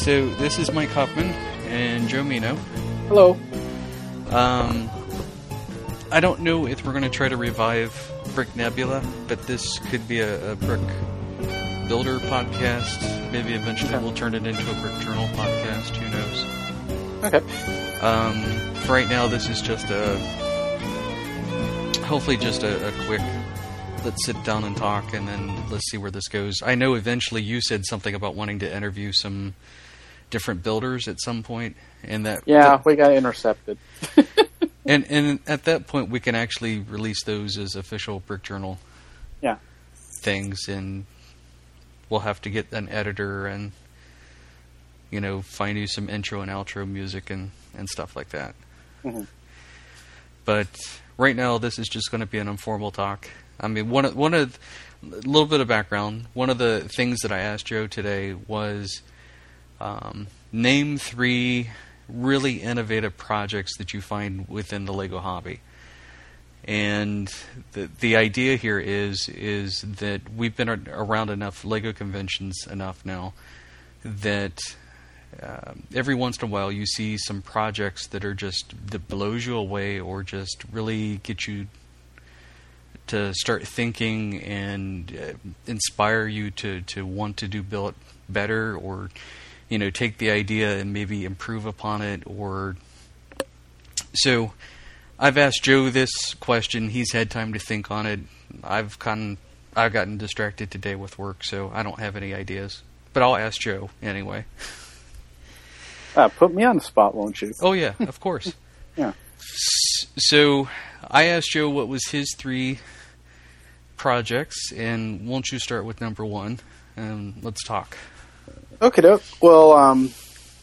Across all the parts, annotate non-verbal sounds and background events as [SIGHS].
so this is Mike Hoffman and Joe Meno. Hello. Um, I don't know if we're going to try to revive Brick Nebula, but this could be a, a Brick Builder podcast. Maybe eventually we'll turn it into a Brick Journal podcast. Who knows? Okay. Um, for right now, this is just a hopefully just a, a quick. Let's sit down and talk, and then let's see where this goes. I know eventually you said something about wanting to interview some different builders at some point, and that Yeah, we got intercepted. [LAUGHS] and and at that point we can actually release those as official Brick Journal Yeah. things, and we'll have to get an editor and you know find you some intro and outro music and and stuff like that. Mhm. But right now, this is just going to be an informal talk. I mean, one of one of a little bit of background. One of the things that I asked Joe today was um, name three really innovative projects that you find within the Lego hobby. And the the idea here is is that we've been around enough Lego conventions enough now that um, every once in a while you see some projects that are just that blows you away or just really get you to start thinking and uh, inspire you to, to want to do build better or you know take the idea and maybe improve upon it or so I've asked Joe this question he's had time to think on it I've gotten I've gotten distracted today with work so I don't have any ideas but I'll ask Joe anyway Uh, put me on the spot, won't you? Oh yeah, of course. [LAUGHS] Yeah. So I asked Joe what was his three projects, and won't you start with number one? And let's talk. Okay, doke. Well, um,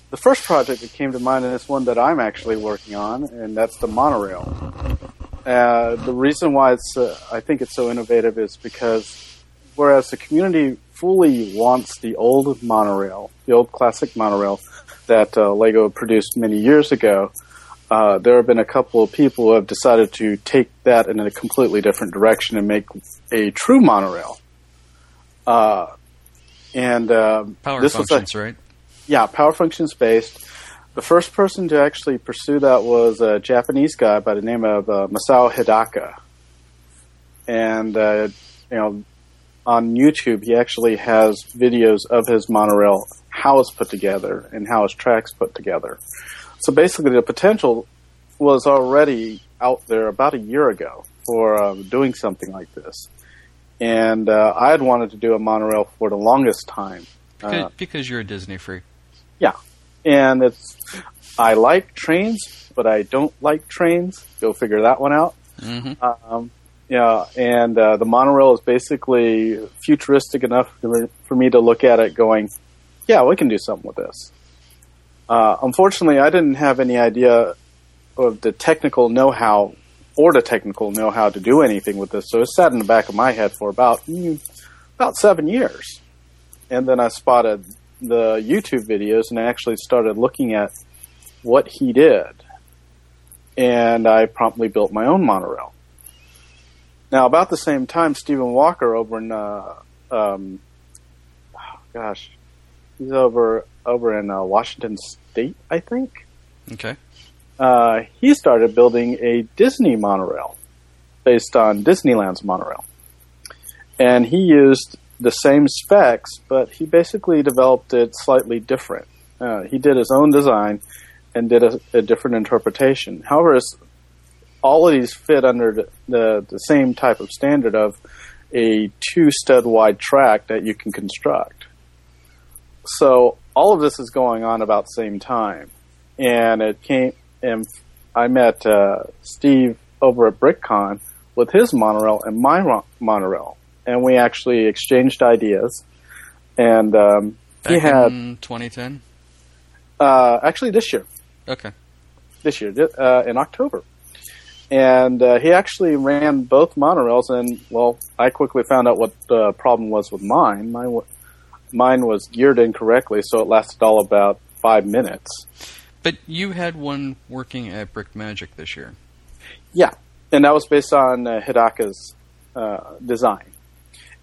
the first project that came to mind is one that I'm actually working on, and that's the monorail. Uh, the reason why it's, uh, I think it's so innovative is because whereas the community fully wants the old monorail, the old classic monorail that uh, Lego produced many years ago, uh, there have been a couple of people who have decided to take that in a completely different direction and make a true monorail. Uh, and um, Power this was a- functions, right? yeah, power functions based. The first person to actually pursue that was a Japanese guy by the name of uh, Masao Hidaka. And, uh, you know, on YouTube, he actually has videos of his monorail, how it's put together, and how his tracks put together. So basically, the potential was already out there about a year ago for um, doing something like this. And uh, I had wanted to do a monorail for the longest time. Because, Uh, because you're a Disney freak. yeah. And it's, I like trains, but I don't like trains. Go figure that one out. hmm Um, yeah, and uh, the monorail is basically futuristic enough for, for me to look at it going, yeah, we can do something with this. Uh, unfortunately, I didn't have any idea of the technical know-how or the technical know-how to do anything with this, so it sat in the back of my head for about mm, about seven years. And then I spotted the YouTube videos and I actually started looking at what he did. And I promptly built my own monorail. Now, about the same time, Stephen Walker over in, uh, um, gosh, he's over over in uh, Washington State, I think. Okay. Uh, he started building a Disney monorail based on Disneyland's monorail, and he used the same specs, but he basically developed it slightly different. Uh, he did his own design and did a, a different interpretation. However, all of these fit under the, the, the same type of standard of a two stud wide track that you can construct. So all of this is going on about the same time, and it came. And I met uh, Steve over at BrickCon with his monorail and my ro- monorail, and we actually exchanged ideas. And um, he had in 2010. uh, actually this year, Okay. this year uh, in October. And uh, he actually ran both monorails, and well, I quickly found out what the problem was with mine. Mine, mine was geared incorrectly, so it lasted all about five minutes. But you had one working at Brick Magic this year. Yeah, and that was based on uh, Hidaka's uh, design.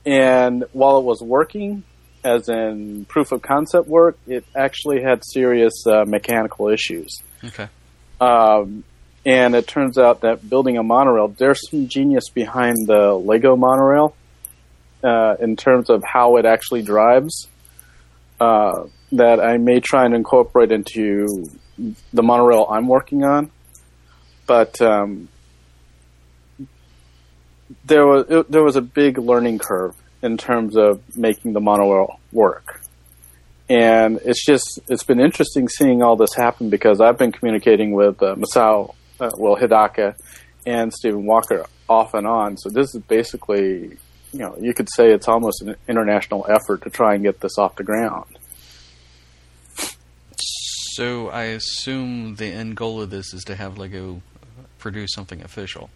And while it was working, as in proof of concept work, it actually had serious uh, mechanical issues. Okay. Um, and it turns out that building a monorail, there's some genius behind the Lego monorail uh, in terms of how it actually drives uh, that I may try and incorporate into the monorail I'm working on. But um, there was it, there was a big learning curve in terms of making the monorail work. And it's just it's been interesting seeing all this happen because I've been communicating with uh, Masao, uh, well Hidaka, and Stephen Walker off and on. So this is basically, you know, you could say it's almost an international effort to try and get this off the ground. So I assume the end goal of this is to have Lego produce something official.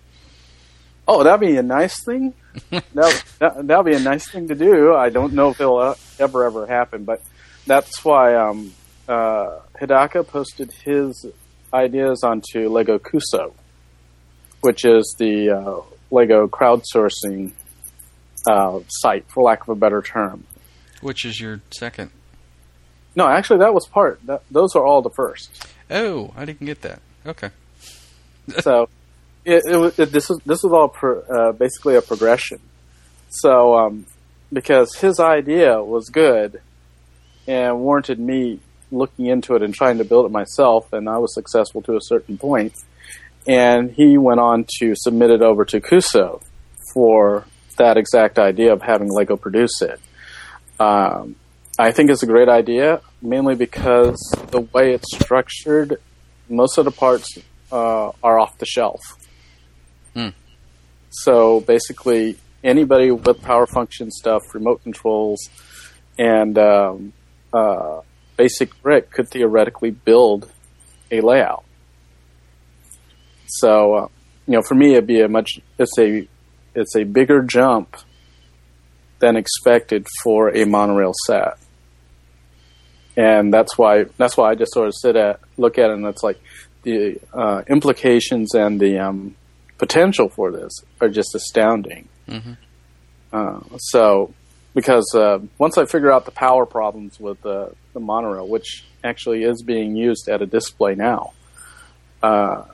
Oh, that'd be a nice thing. [LAUGHS] that, that that'd be a nice thing to do. I don't know if it'll uh, ever ever happen, but that's why um, uh, Hidaka posted his ideas onto Lego Cuusoo, which is the uh, Lego crowdsourcing uh, site, for lack of a better term. Which is your second? No, actually, that was part. That, those are all the first. Oh, I didn't get that. Okay. [LAUGHS] so it, it, it, this is this is all pro, uh, basically a progression. So um, because his idea was good and warranted me looking into it and trying to build it myself, and I was successful to a certain point. And he went on to submit it over to Cuusoo for that exact idea of having Lego produce it. Um, I think it's a great idea, mainly because the way it's structured, most of the parts uh, are off the shelf. Hmm. So basically, anybody with power function stuff, remote controls, and um, uh, basic brick could theoretically build a layout. So, uh, you know, for me, it'd be a much it's a it's a bigger jump than expected for a monorail set, and that's why that's why I just sort of sit at look at it and it's like the uh, implications and the um, potential for this are just astounding. Mm-hmm. Uh, so, because uh, once I figure out the power problems with the, the monorail, which actually is being used at a display now, uh,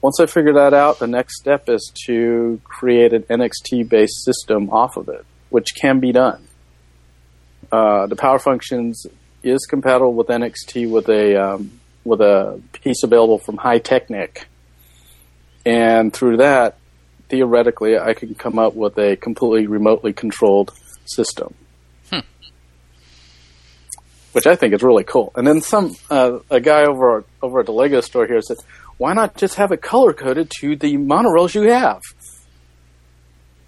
once I figure that out, the next step is to create an NXT based system off of it, which can be done. Uh, the power functions is compatible with NXT with a um, with a piece available from Hi-Technic, and through that, theoretically, I can come up with a completely remotely controlled system, Hmm. which I think is really cool. And then some uh, a guy over over at the Lego store here said, "Why not just have it color coded to the monorails you have?"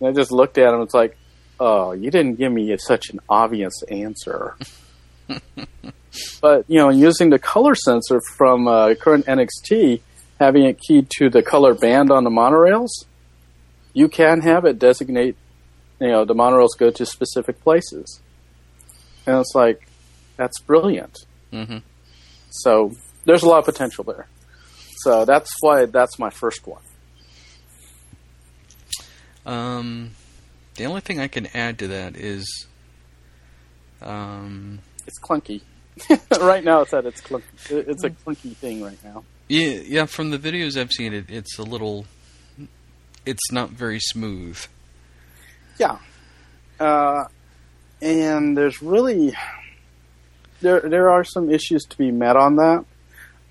And I just looked at him. and It's like, "Oh, you didn't give me such an obvious answer." [LAUGHS] [LAUGHS] but you know, using the color sensor from uh, current NXT, having it keyed to the color band on the monorails, you can have it designate. You know, the monorails go to specific places, and it's like that's brilliant. Mm-hmm. So there's a lot of potential there. So that's why that's my first one. Um, the only thing I can add to that is, um, It's clunky. [LAUGHS] right now, it's at its clunky. It's a clunky thing right now. yeah, yeah. From the videos I've seen, it it's a little, it's not very smooth. Yeah. Uh, and there's really there there are some issues to be met on that.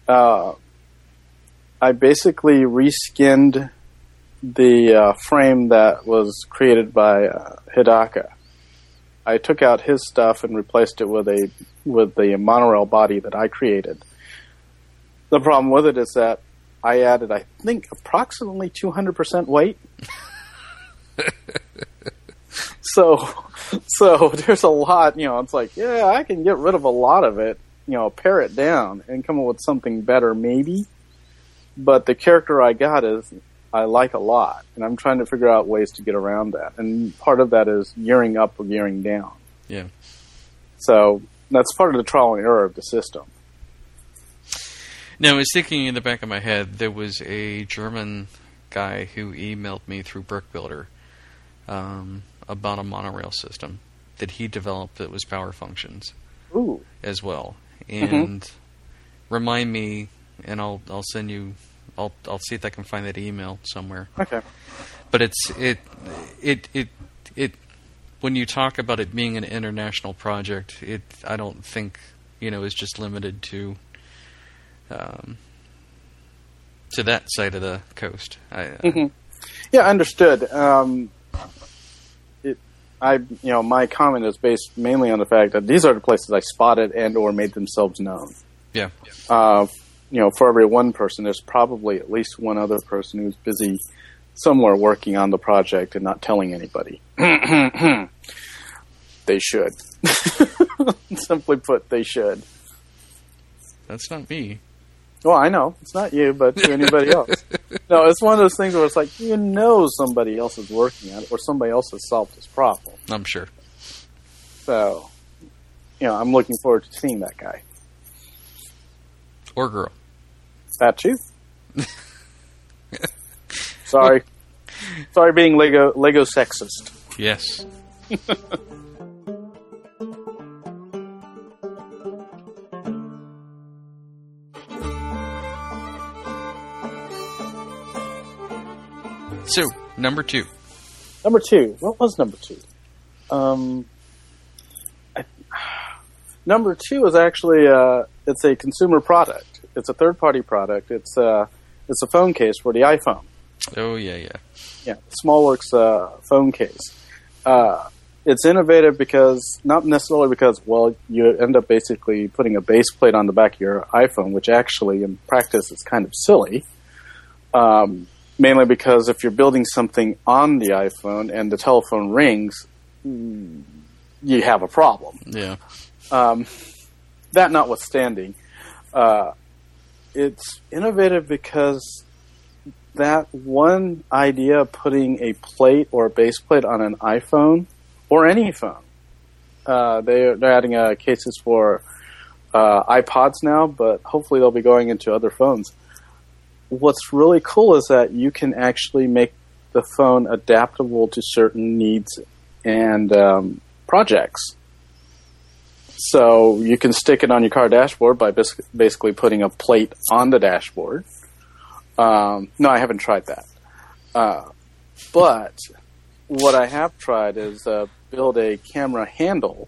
Uh, I basically reskinned the uh, frame that was created by uh, Hidaka. I took out his stuff and replaced it with a with the monorail body that I created. The problem with it is that I added, I think, approximately 200% weight. [LAUGHS] so, so there's a lot, you know, it's like, yeah, I can get rid of a lot of it, you know, pare it down and come up with something better, maybe. But the character I got is, I like a lot, and I'm trying to figure out ways to get around that. And part of that is gearing up or gearing down. Yeah. So that's part of the trial and error of the system. Now, I was thinking in the back of my head, there was a German guy who emailed me through Brick Builder um, about a monorail system. that he developed that was Power Functions Ooh. as well. Mm-hmm. And remind me, and I'll I'll send you. I'll I'll see if I can find that email somewhere. Okay. But it's it it it it when you talk about it being an international project, it I don't think you know is just limited to um, to that side of the coast. I, uh, hmm Yeah, understood. Um, it, I, you know, my comment is based mainly on the fact that these are the places I spotted and or made themselves known. yeah, Uh, you know, for every one person, there's probably at least one other person who's busy somewhere working on the project and not telling anybody. [CLEARS THROAT] they should. [LAUGHS] Simply put, they should. that's not me. Well, I know it's not you, but to anybody [LAUGHS] else. No, it's one of those things where it's like you know somebody else is working on it, or somebody else has solved this problem. I'm sure. So, you know, I'm looking forward to seeing that guy. Or girl. That too. [LAUGHS] Sorry, sorry, being Lego Lego sexist. Yes. [LAUGHS] so, number two. Number two. What was number two? Um, I, [SIGHS] number two is actually uh, it's a consumer product. It's a third party product. It's uh, it's a phone case for the iPhone. Oh, yeah, yeah. Yeah, SmallWorks uh, phone case. Uh, it's innovative because not necessarily because well you end up basically putting a base plate on the back of your iPhone, which actually in practice is kind of silly. Um, mainly because if you're building something on the iPhone and the telephone rings, you have a problem. Yeah. Um, that notwithstanding, uh, it's innovative because that one idea of putting a plate or a base plate on an iPhone or any phone. Uh, they're, they're adding uh, cases for uh, iPods now, but hopefully they'll be going into other phones. What's really cool is that you can actually make the phone adaptable to certain needs and um, projects. So you can stick it on your car dashboard by bas- basically putting a plate on the dashboard. Um, no, I haven't tried that. Uh, but what I have tried is uh, build a camera handle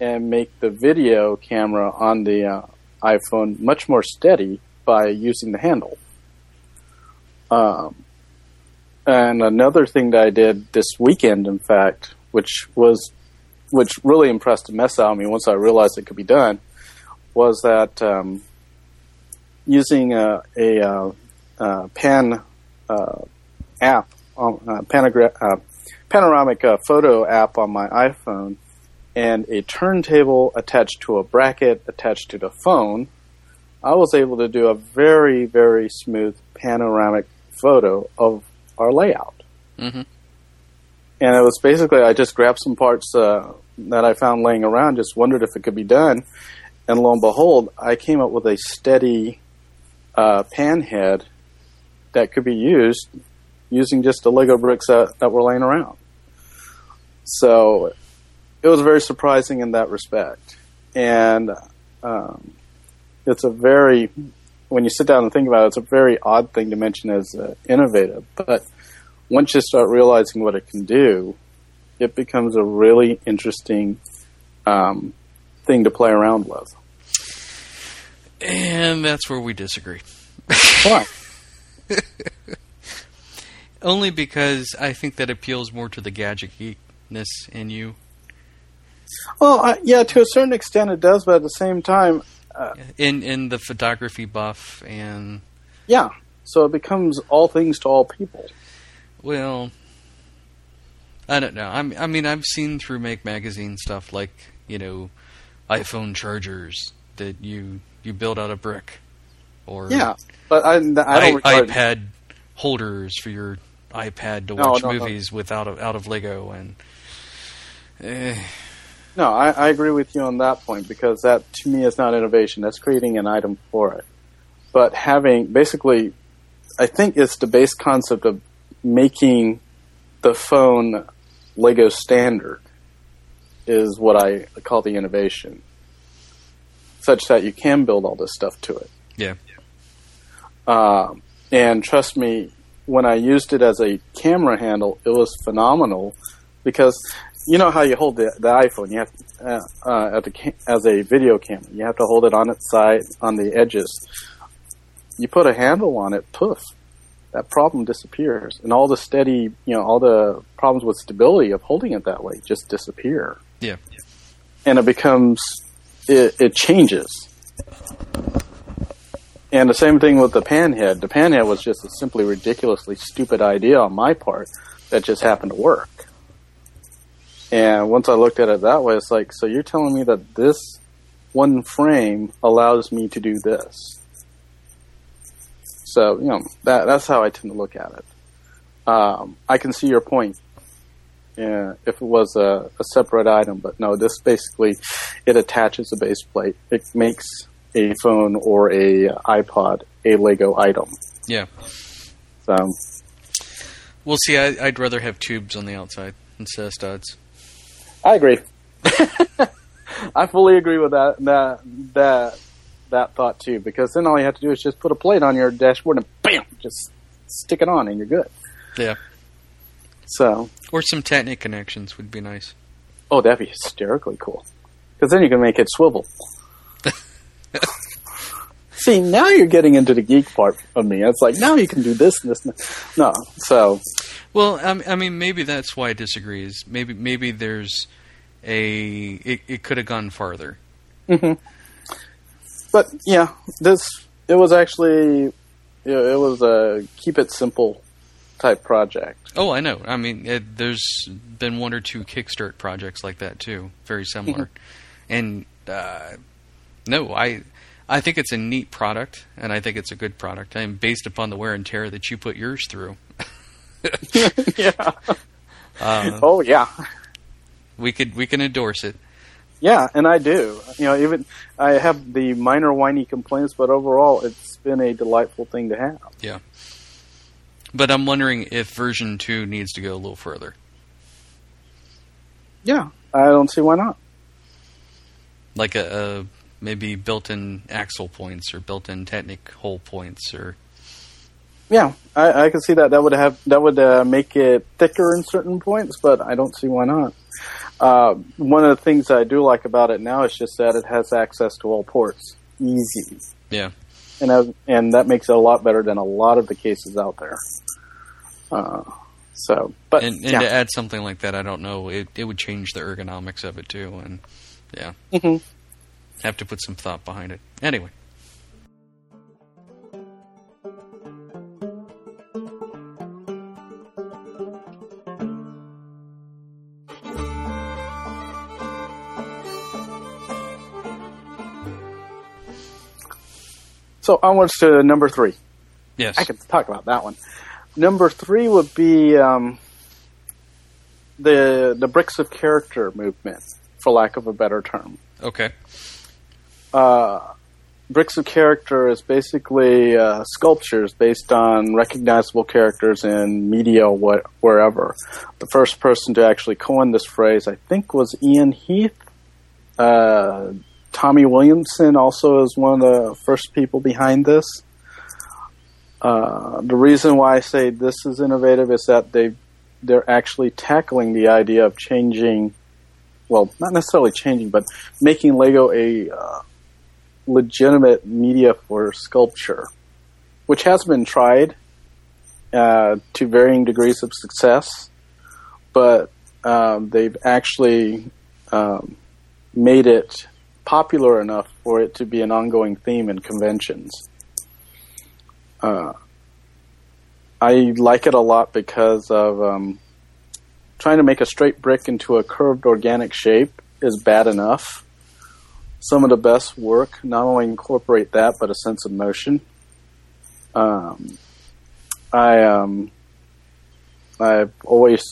and make the video camera on the uh, iPhone much more steady by using the handle. Um, and another thing that I did this weekend, in fact, which was which really impressed the mess out of me once I realized it could be done, was that um, using a, a uh, uh, pan uh, app, on, uh, panogra- uh, panoramic uh, photo app on my iPhone, and a turntable attached to a bracket attached to the phone, I was able to do a very, very smooth panoramic photo of our layout. hmm And it was basically I just grabbed some parts uh, that I found laying around, just wondered if it could be done, and lo and behold, I came up with a steady uh, pan head that could be used using just the Lego bricks that, that were laying around. So it was very surprising in that respect, and um, it's a very when you sit down and think about it, it's a very odd thing to mention as uh, innovative, but once you start realizing what it can do, it becomes a really interesting um, thing to play around with. And that's where we disagree. Why? [LAUGHS] Only because I think that appeals more to the gadget geekness in you. Well, I, yeah, to a certain extent it does, but at the same time, In in the photography buff and yeah. So it becomes all things to all people. Well I don't know. I'm, I mean I've seen through Make magazine stuff like, you know, iPhone chargers that you you build out of brick or Yeah, but I, I don't i- regard. iPad holders for your iPad to No, watch no, no. movies without of, out of Lego and eh, No, I, I agree with you on that point because that to me is not innovation. That's creating an item for it. But having basically, I think it's the base concept of making the phone Lego standard. is what I call the innovation, such that you can build all this stuff to it. Yeah. Um, and trust me, when I used it as a camera handle, it was phenomenal because you know how you hold the, the iPhone. You have uh, uh, at the as a video camera, you have to hold it on its side on the edges. You put a handle on it, poof, that problem disappears, and all the steady, you know, all the problems with stability of holding it that way just disappear, Yeah. and it becomes it, it changes. And the same thing with the panhead. The panhead was just a simply ridiculously stupid idea on my part that just happened to work. And once I looked at it that way, it's like, so you're telling me that this one frame allows me to do this. So, you know, that, that's how I tend to look at it. Um, I can see your point. Yeah, if it was a, a separate item, but no, this basically, it attaches a base plate. It makes a phone or a iPod a Lego item. Yeah. So, We'll see. I, I'd rather have tubes on the outside instead of studs. I agree. [LAUGHS] I fully agree with that that that that thought too. Because then all you have to do is just put a plate on your dashboard and bam, just stick it on, and you're good. Yeah. So, Or some Technic connections would be nice. oh, that'd be hysterically cool. Because then you can make it swivel. [LAUGHS] See, now you're getting into the geek part of me. It's like now you can do this and this. And that. No, so Well, I, I mean, maybe that's why I disagree. Is maybe maybe there's a it, it could have gone farther. Mm-hmm. But yeah, this it was actually it, it was a keep it simple type project. Oh, I know. I mean, it, there's been one or two Kickstart projects like that too, very similar. [LAUGHS] and uh, no, I I think it's a neat product, and I think it's a good product. I mean, based upon the wear and tear that you put yours through, [LAUGHS] yeah. [LAUGHS] uh, Oh yeah. we could we can endorse it. Yeah, and I do. You know, even I have the minor whiny complaints, but overall, it's been a delightful thing to have. Yeah. But I'm wondering if version two needs to go a little further. Yeah, I don't see why not. like a, a maybe built-in axle points or built-in Technic hole points or Yeah, I, I can see that. That would have that would uh, make it thicker in certain points, but I don't see why not. Uh, one of the things I do like about it now is just that it has access to all ports, easy, yeah and as, and that makes it a lot better than a lot of the cases out there. Uh, so, but and, and yeah. to add something like that I don't know it it would change the ergonomics of it too and yeah Mhm. have to put some thought behind it anyway So onwards to number three. yes I can talk about that one. Number three would be um, the the bricks of character movement, for lack of a better term. okay Uh, bricks of character is basically uh, sculptures based on recognizable characters in media wh- wherever. The first person to actually coin this phrase, I think, was Iain Heath. Uh, Tommy Williamson also is one of the first people behind this. Uh, the reason why I say this is innovative is that they they're actually tackling the idea of changing, well, not necessarily changing, but making Lego a uh, legitimate media for sculpture, which has been tried uh, to varying degrees of success, but um, they've actually um, made it popular enough for it to be an ongoing theme in conventions. Uh, I like it a lot because of um, trying to make a straight brick into a curved organic shape is bad enough. Some of the best work not only incorporate that, but a sense of motion. Um, I um, I've always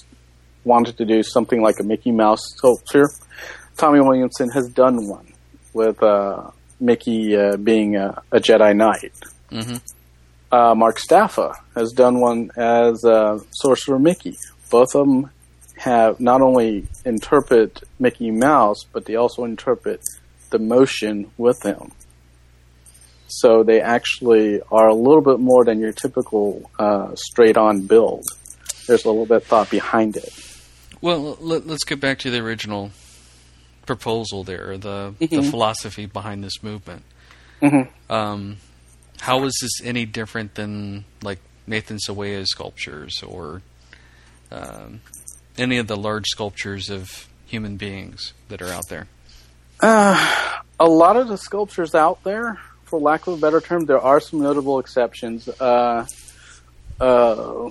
wanted to do something like a Mickey Mouse sculpture. Tommy Williamson has done one with uh, Mickey uh, being a, a Jedi Knight. hmm Uh, Mark Staffa has done one as uh, Sorcerer Mickey. Both of them have not only interpret Mickey Mouse, but they also interpret the motion with him. So they actually are a little bit more than your typical uh, straight-on build. There's a little bit thought behind it. Well, let, us get back to the original proposal there, the Mm-hmm. the philosophy behind this movement. Mm-hmm. Um, how is this any different than like Nathan Sawaya's sculptures or um, any of the large sculptures of human beings that are out there? Uh, a lot of the sculptures out there, for lack of a better term, there are some notable exceptions. Uh, uh,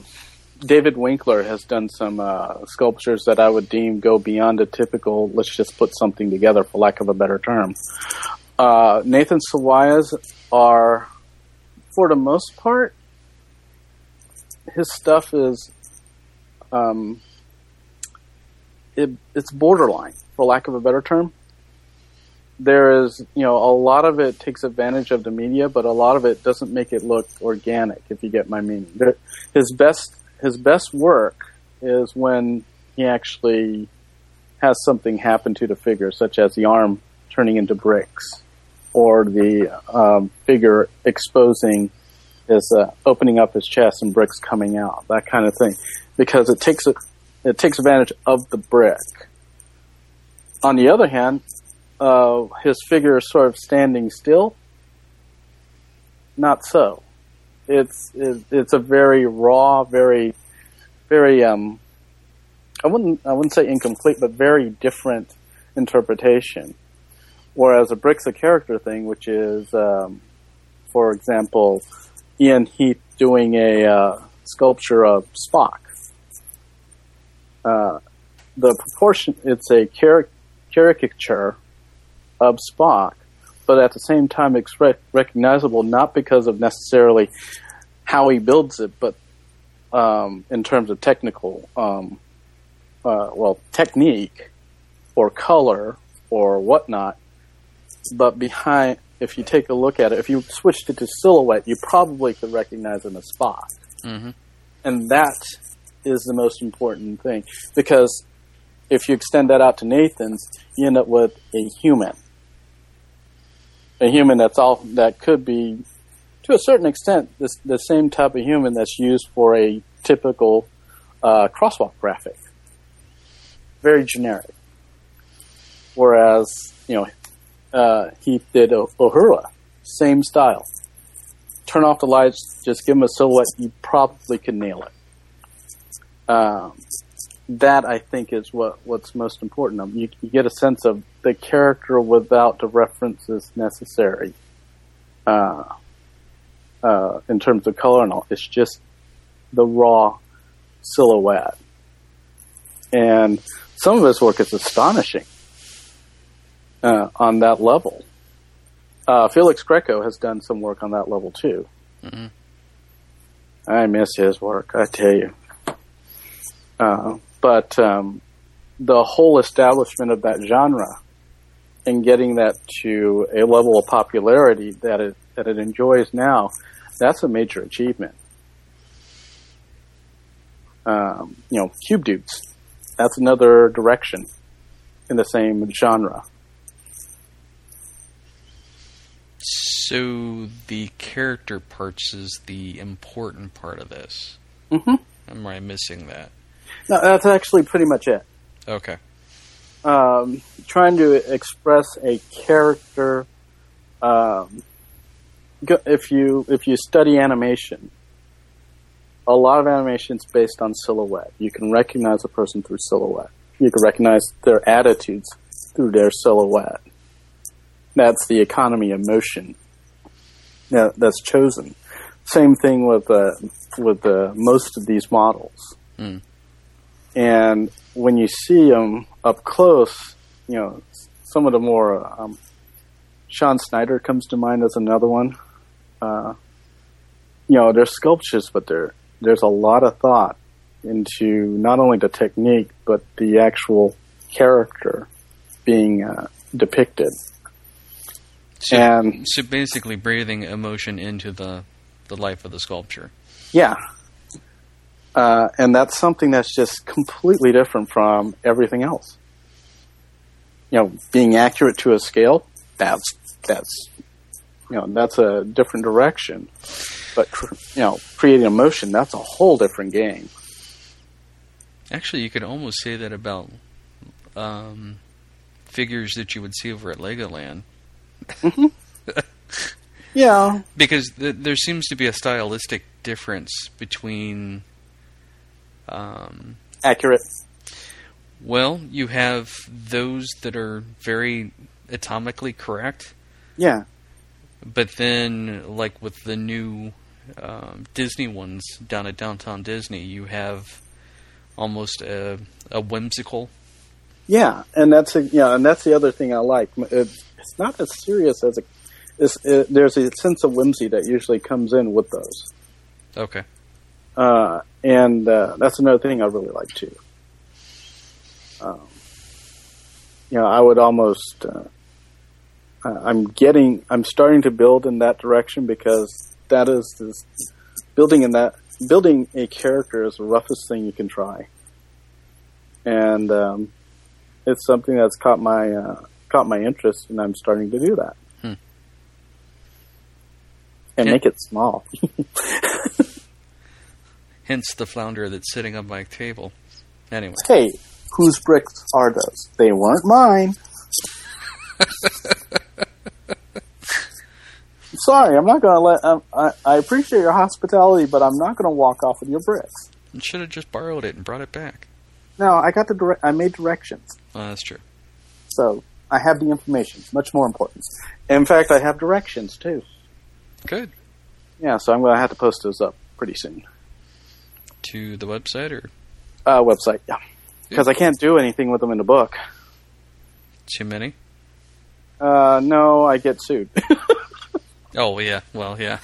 David Winkler has done some uh, sculptures that I would deem go beyond a typical. Let's just put something together, for lack of a better term. Uh, Nathan Sawaya's are, for the most part, his stuff is, um, it, it's borderline, for lack of a better term there is, you know, a lot of it takes advantage of the media, but a lot of it doesn't make it look organic. If you get my meaning, there, his best his best work is when he actually has something happen to the figure, such as the arm turning into bricks, or the um, figure exposing his uh, opening up his chest and bricks coming out, that kind of thing, because it takes it it takes advantage of the brick. On the other hand, uh, his figure is sort of standing still. Not so. It's it's a very raw, very very um. I wouldn't I wouldn't say incomplete, but very different interpretation. Whereas a brick's a character thing, which is, um, for example, Iain Heath doing a uh, sculpture of Spock. Uh, the proportion it's a caricature of Spock, but at the same time it's rec- recognizable not because of necessarily how he builds it, but um, in terms of technical, um, uh, well, technique or color or whatnot. But behind, if you take a look at it, if you switched it to silhouette, you probably could recognize him as Spock. Mm-hmm. And that is the most important thing because if you extend that out to Nathan's, you end up with a human a human that's all that could be to a certain extent this, the same type of human that's used for a typical uh, crosswalk graphic. Very generic. Whereas you know uh, he did o- Uhura same style. Turn off the lights just give him a silhouette you probably could nail it. Um, that I think is what what's most important. Um, you, you get a sense of the character without the references necessary. Uh, uh, in terms of color and all, it's just the raw silhouette. And some of his work is astonishing uh, on that level. Uh, Felix Greco has done some work on that level too. Mm-hmm. I miss his work, I tell you. Uh, but um, the whole establishment of that genre and getting that to a level of popularity that it that it enjoys now, that's a major achievement. Um, you know, cube dudes, that's another direction in the same genre. So the character parts is the important part of this. Mm-hmm. Am I missing that? No, that's actually pretty much it. Okay. um, trying to express a character. Um, go- if you if you study animation, a lot of animation is based on silhouette. You can recognize a person through silhouette. You can recognize their attitudes through their silhouette. That's the economy of motion that, that's chosen. Same thing with uh, with uh, most of these models. Mm. And when you see them up close, you know, some of the more, um, Sean Snyder comes to mind as another one. Uh, you know, they're sculptures, but there there's a lot of thought into not only the technique, but the actual character being uh, depicted. So, And- so basically breathing emotion into the the life of the sculpture. Yeah. Uh, and that's something that's just completely different from everything else. You know, being accurate to a scale, that's that's you know that's a different direction. But cr- you know, creating emotion, that's a whole different game. Actually, you could almost say that about um, figures that you would see over at Legoland. [LAUGHS] Yeah, because th- there seems to be a stylistic difference between um, accurate. well you have those that are very atomically correct Yeah, but then like with the new um, disney ones down at downtown disney you have almost a, a whimsical yeah, and that's a, yeah, and that's the other thing I like. It, it's not as serious as a. It, there's a sense of whimsy that usually comes in with those. okay Uh, and uh, that's another thing I really like too. Um, you know, I would almost. Uh, I'm getting. I'm starting to build in that direction because that is this, building in that building a character is the roughest thing you can try, and um, it's something that's caught my uh, caught my interest, and I'm starting to do that. Hmm. And Yeah. make it small. [LAUGHS] hence the flounder that's sitting on my table anyway Hey, whose bricks are those? They weren't mine. [LAUGHS] Sorry, I'm not going to let. Um, I, I appreciate your hospitality, but I'm not going to walk off with your bricks. you should have just borrowed it and brought it back No, I got the direct. I made directions, well, that's true so I have the information. Much more important. In fact, I have directions too. good Yeah, so I'm going to have to post those up pretty soon. To the website or Uh, website, yeah, because I can't do anything with them in the book. too many Uh, no, I get sued. [LAUGHS] oh yeah well yeah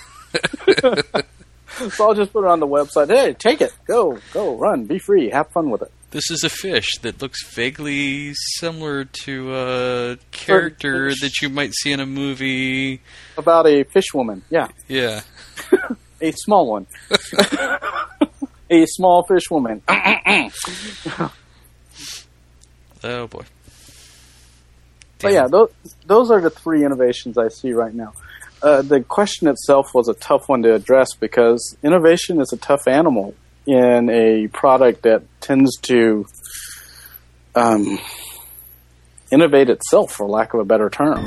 so I'll just put it on the website. Hey, take it, go, go, run, be free, have fun with it. This is a fish that looks vaguely similar to a character that you might see in a movie. About a fish woman, yeah, Yeah. [LAUGHS] a small one, [LAUGHS] a small fish woman. [LAUGHS] Oh boy. But yeah, those, those are the three innovations I see right now. Uh, the question itself was a tough one to address because innovation is a tough animal in a product that tends to um, innovate itself, for lack of a better term.